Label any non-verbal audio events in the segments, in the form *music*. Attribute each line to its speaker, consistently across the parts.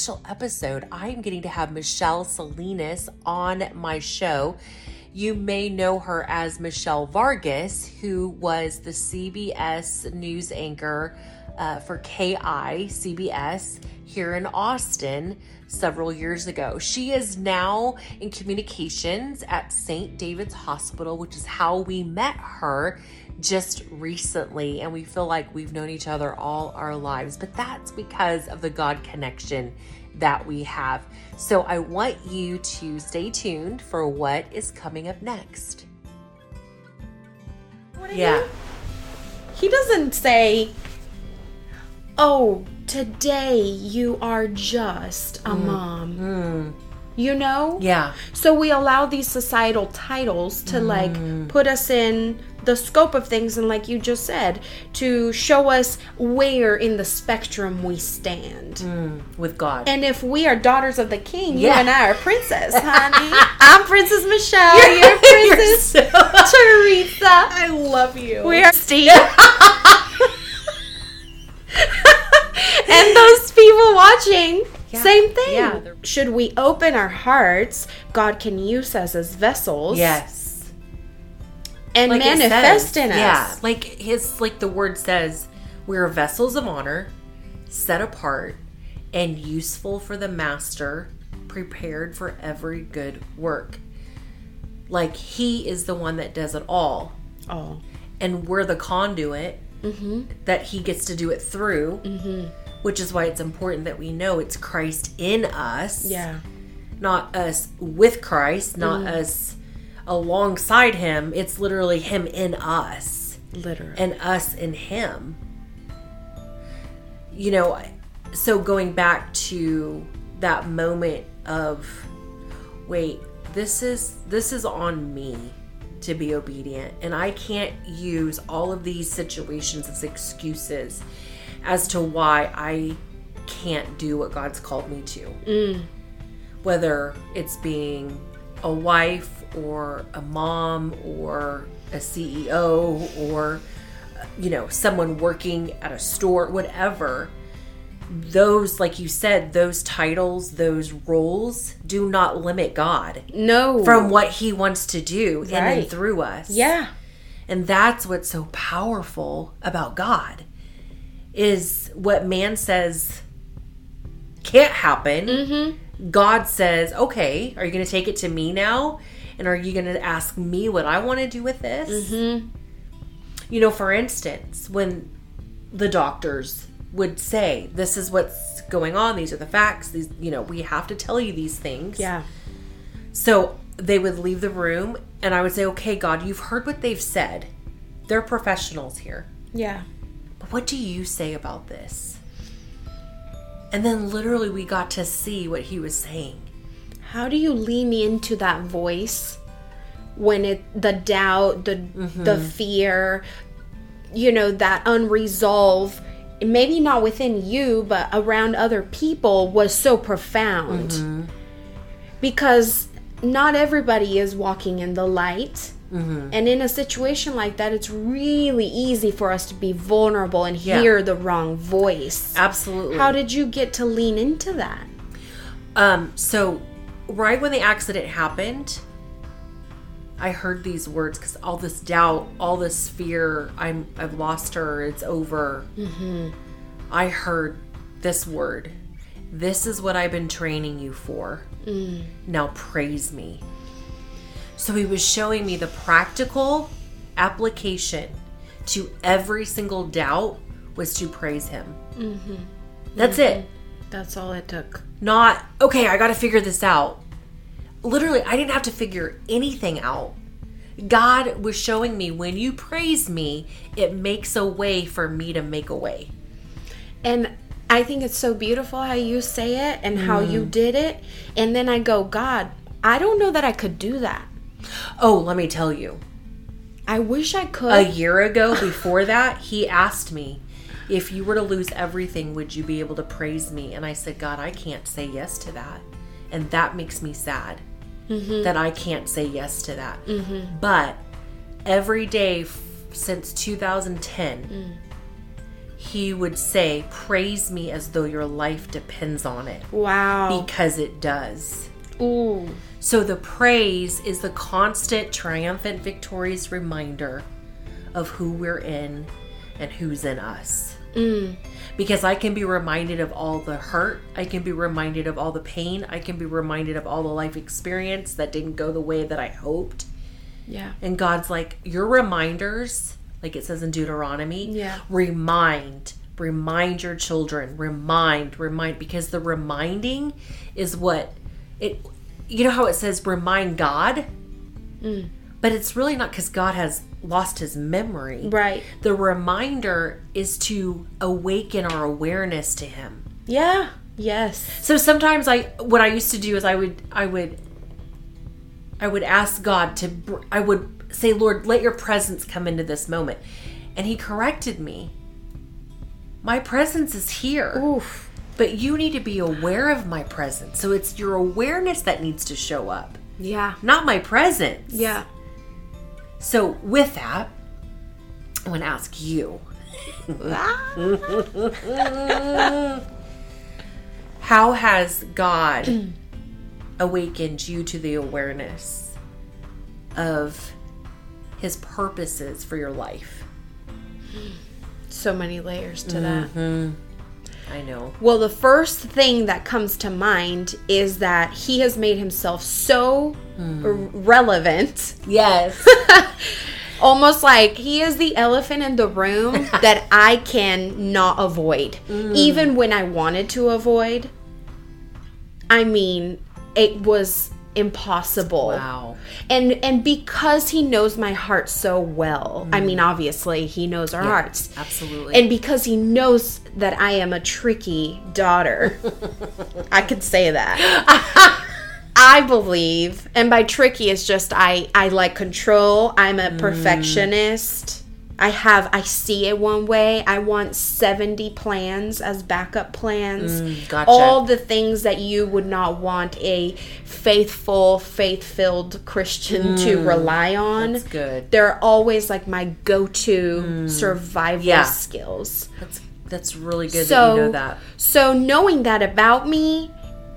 Speaker 1: special episode. I am getting to have Michelle Salinas on my show. You may know her as Michelle Vargas, who was the CBS news anchor uh, for KEYE CBS here in Austin several years ago. She is now in communications at St. David's Hospital, which is how we met her just recently. And we feel like we've known each other all our lives, but that's because of the God connection that we have. So I want you to stay tuned for what is coming up next. Yeah.
Speaker 2: He doesn't say, "Oh, today you are just a mm-hmm. mom." You know?
Speaker 1: Yeah.
Speaker 2: So we allow these societal titles to mm-hmm. like put us in the scope of things and like you just said, to show us where in the spectrum we stand.
Speaker 1: Mm, with God.
Speaker 2: And if we are daughters of the king, you and I are princess, *laughs* honey. I'm Princess Michelle. You're,
Speaker 1: You're *laughs*
Speaker 2: Princess
Speaker 1: so- *laughs*
Speaker 2: Teresa.
Speaker 1: I love you.
Speaker 2: We are Steve. And those people watching,
Speaker 1: Yeah.
Speaker 2: same thing.
Speaker 1: Yeah,
Speaker 2: Should we open our hearts, God can use us as vessels
Speaker 1: yes.
Speaker 2: and
Speaker 1: it
Speaker 2: manifest
Speaker 1: says.
Speaker 2: in us.
Speaker 1: Yeah. Like his like the word says, we're vessels of honor, set apart, and useful for the master, prepared for every good work. Like he is the one that does it all.
Speaker 2: Oh.
Speaker 1: and we're the conduit mm-hmm. that he gets to do it through mm-hmm. Which is why it's important that we know it's christ in us.
Speaker 2: Yeah.
Speaker 1: not us with christ not mm. us alongside him. It's literally him in us.
Speaker 2: Literally.
Speaker 1: and us in him. You know so going back to that moment of wait this is this is on me to be obedient. And i can't use all of these situations as excuses as to why i can't do what god's called me to mm. whether it's being a wife or a mom or a ceo or you know someone working at a store whatever those like you said those titles those roles do not limit god
Speaker 2: no.
Speaker 1: from what he wants to do in and
Speaker 2: Right.
Speaker 1: through us
Speaker 2: Yeah.
Speaker 1: and that's what's so powerful about god is what man says can't happen
Speaker 2: Mm-hmm.
Speaker 1: god says okay are you going to take it to me now and are you going to ask me what i want to do with this
Speaker 2: Mm-hmm.
Speaker 1: you know for instance when the doctors would say this is what's going on these are the facts these you know we have to tell you these things
Speaker 2: Yeah.
Speaker 1: so they would leave the room, and I would say, Okay, God, you've heard what they've said. They're professionals here.
Speaker 2: Yeah.
Speaker 1: What do you say about this? And then literally, we got to see what he was saying.
Speaker 2: How do you lean into that voice when it the doubt, the mm-hmm. the fear, you know, that unresolved maybe not within you but around other people was so profound. Mm-hmm. Because not everybody is walking in the light. And in a situation like that, it's really easy for us to be vulnerable and
Speaker 1: Yeah.
Speaker 2: hear the wrong voice.
Speaker 1: Absolutely.
Speaker 2: How did you get to lean into that?
Speaker 1: Um, so right when the accident happened, I heard these words because all this doubt, all this fear, I'm I've lost her, it's over. Mm-hmm. I heard this word. This is what I've been training you for. Mm. Now praise me. So he was showing me the practical application to every single doubt was to praise him. That's it
Speaker 2: That's all it took.
Speaker 1: not okay i gotta figure this out literally i didn't have to figure anything out god was showing me when you praise me it makes a way for me to make a way
Speaker 2: And I think it's so beautiful how you say it and how you
Speaker 1: Mm.
Speaker 2: did it. And then I go, God, I don't know that I could do that.
Speaker 1: Oh let me tell you
Speaker 2: I wish I could.
Speaker 1: a year ago before that he asked me if you were to lose everything would you be able to praise me and i said god i can't say yes to that and that makes me sad mm-hmm. that i can't say yes to that mm-hmm. but every day f- since 2010 mm. he would say, Praise me as though your life depends on it.
Speaker 2: Wow.
Speaker 1: Because it does.
Speaker 2: Ooh.
Speaker 1: So the praise is the constant, triumphant, victorious reminder of who we're in and who's in us. Mm. Because I can be reminded of all the hurt, I can be reminded of all the pain, I can be reminded of all the life experience that didn't go the way that I hoped.
Speaker 2: Yeah.
Speaker 1: And God's like, Your reminders, like it says in Deuteronomy,
Speaker 2: Yeah.
Speaker 1: remind, remind your children, remind, remind, because the reminding is what it, you know how it says remind God? Mm. But it's really not because God has lost his memory.
Speaker 2: Right.
Speaker 1: The reminder is to awaken our awareness to him.
Speaker 2: Yeah. Yes.
Speaker 1: So sometimes I what I used to do is I would I would I would ask God to br- I would say Lord let your presence come into this moment and he corrected me. My presence is here.
Speaker 2: Oof.
Speaker 1: But you need to be aware of my presence. So it's your awareness that needs to show up,
Speaker 2: Yeah.
Speaker 1: not my presence.
Speaker 2: Yeah.
Speaker 1: So with that, I want to ask you, *laughs* how has God awakened you to the awareness of his purposes for your life?
Speaker 2: So many layers to that. Mm-hmm.
Speaker 1: I know.
Speaker 2: Well, the first thing that comes to mind is that he has made himself so hmm. r- relevant,
Speaker 1: Yes. *laughs*
Speaker 2: almost like he is the elephant in the room *laughs* that I can not avoid. Hmm. Even when I wanted to avoid, I mean, it was impossible.
Speaker 1: wow.
Speaker 2: And and because he knows my heart so well, I mm. mean obviously he knows our hearts.
Speaker 1: Absolutely.
Speaker 2: And because he knows that I am a tricky daughter, *laughs* I could say that. *laughs* I believe, and by tricky is just I I like control. I'm a mm. perfectionist. I have I see it one way. I want 70 plans as backup plans.
Speaker 1: Mm, gotcha.
Speaker 2: All the things that you would not want a faithful, faith-filled Christian to mm, rely on.
Speaker 1: That's good.
Speaker 2: They're always like my go-to mm, survival
Speaker 1: Yeah.
Speaker 2: skills.
Speaker 1: That's that's really good that you know that.
Speaker 2: so knowing that about me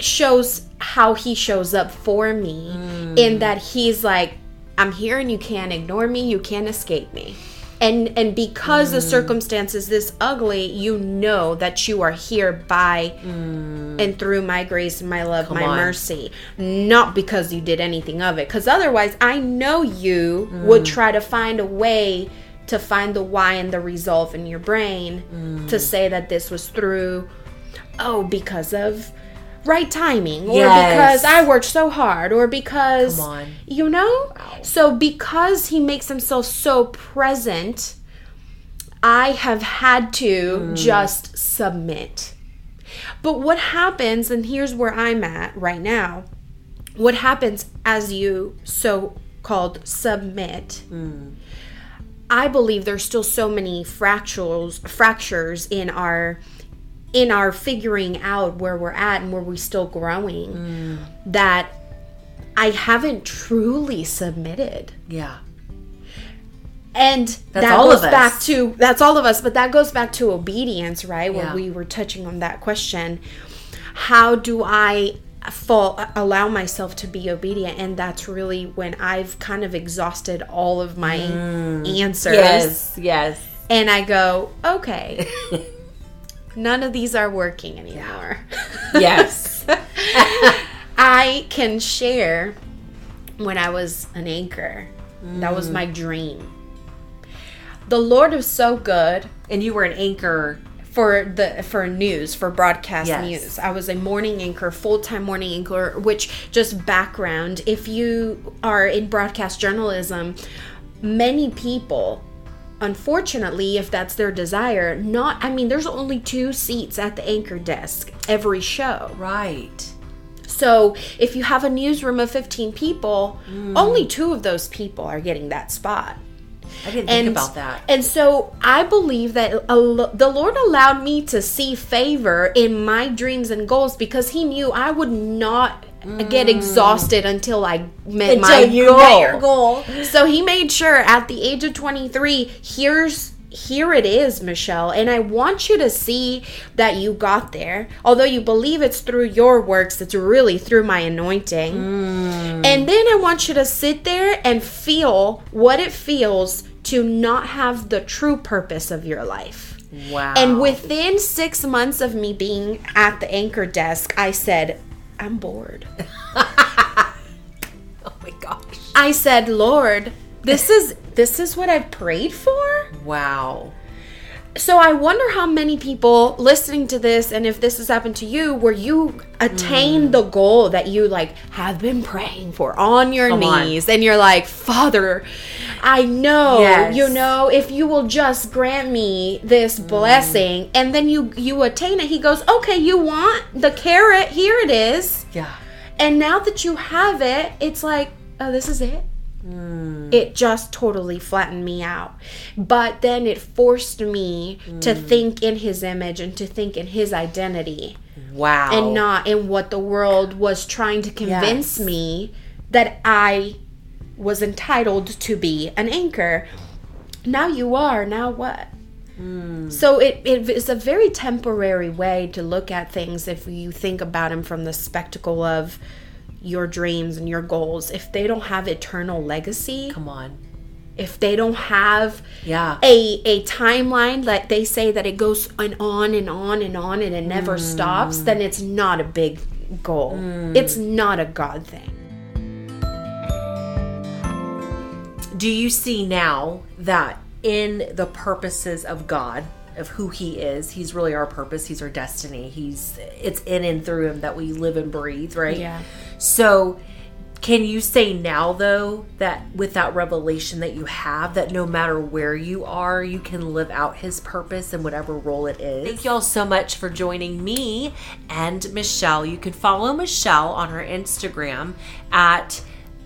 Speaker 2: shows how he shows up for me in that he's like, I'm here and you can't ignore me, you can't escape me. And and because the circumstance is this ugly, you know that you are here by mm. and through my grace my love, my
Speaker 1: on.
Speaker 2: mercy, not because you did anything of it. Because otherwise, I know you would mm. try to find a way to find the why and the resolve in your brain to mm. say that this was through, oh, because of right timing, or
Speaker 1: Yes.
Speaker 2: because I worked so hard, or because you know. So because he makes himself so present, I have had to mm. just submit. But what happens, and here's where I'm at right now what happens as you so called submit mm. i believe there's still so many fractures fractures in our in our figuring out where we're at and where we're still growing that i haven't truly submitted
Speaker 1: Yeah.
Speaker 2: and
Speaker 1: That's
Speaker 2: that
Speaker 1: all
Speaker 2: goes
Speaker 1: of us.
Speaker 2: back to that's all of us, but that goes back to obedience, right? Where
Speaker 1: Yeah.
Speaker 2: we were touching on that question. How do I fall allow myself to be obedient? And that's really when I've kind of exhausted all of my answers.
Speaker 1: Mm. Yes. Yes.
Speaker 2: And I go, okay. *laughs* None of these are working anymore.
Speaker 1: Yes. *laughs*
Speaker 2: I can share when I was an anchor. That was my mm. dream. The Lord is so good
Speaker 1: and you were an anchor.
Speaker 2: for the for news for broadcast
Speaker 1: Yes.
Speaker 2: news. I was a morning anchor, full time morning anchor. Which just background, if you are in broadcast journalism, many people. Unfortunately, if that's their desire, not I mean, there's only two seats at the anchor desk every show.
Speaker 1: Right.
Speaker 2: So if you have a newsroom of 15 people, hmm. only two of those people are getting that spot.
Speaker 1: I didn't think about that.
Speaker 2: And so I believe that al- the Lord allowed me to see favor in my dreams and goals because He knew I would not get exhausted until I met my
Speaker 1: Mm. You
Speaker 2: goal.
Speaker 1: met your goal.
Speaker 2: So He made sure at the age of 23, here's here it is, Michelle. And I want you to see that you got there. Although you believe it's through your works, it's really through my anointing. And then I want you to sit there and feel what it feels to not have the true purpose of your life.
Speaker 1: Wow.
Speaker 2: And within six months of me being at the anchor desk, I said, I'm bored. *laughs*
Speaker 1: oh my gosh.
Speaker 2: I said, Lord, this is this is what I've prayed for.
Speaker 1: Wow.
Speaker 2: So I wonder how many people listening to this and if this has happened to you where you attain mm. the goal that you like have been praying for on your
Speaker 1: Come on.
Speaker 2: knees and you're like, "Father, I know,
Speaker 1: Yes.
Speaker 2: you know, if you will just grant me this mm. blessing." And then you you attain it. He goes, "Okay, you want the carrot, here it is."
Speaker 1: Yeah.
Speaker 2: And now that you have it, it's like, oh, this is it. Hmm. It just totally flattened me out. But then it forced me to hmm. think in his image and to think in his identity
Speaker 1: Wow.
Speaker 2: and not in what the world was trying to convince
Speaker 1: Yes.
Speaker 2: me that I was entitled to be an anchor. Now you are, now what? Hmm. So it, it is a very temporary way to look at things if you think about them from the spectacle of your dreams and your goals. If they don't have eternal legacy,
Speaker 1: Come on.
Speaker 2: if they don't have
Speaker 1: Yeah.
Speaker 2: a a timeline like they say that it goes and on and on and on and it never mm. stops, then it's not a big goal. Mm. It's not a God thing.
Speaker 1: Do you see now that in the purposes of God, of who He is, He's really our purpose. He's our destiny. He's it's in and through Him that we live and breathe, right?
Speaker 2: Yeah.
Speaker 1: So, can you say now though that with that revelation that you have, that no matter where you are, you can live out His purpose in whatever role it is? Thank y'all so much for joining me and Michelle. You can follow Michelle on her Instagram at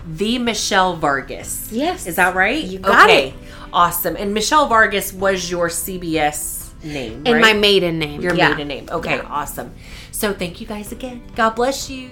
Speaker 1: the Michelle Vargas.
Speaker 2: Yes.
Speaker 1: Is that right?
Speaker 2: You got it.
Speaker 1: Awesome. And Michelle Vargas was your CBS name,
Speaker 2: And
Speaker 1: right?
Speaker 2: my maiden name.
Speaker 1: your
Speaker 2: yeah.
Speaker 1: maiden name. Okay, awesome. So thank you guys again. God bless you.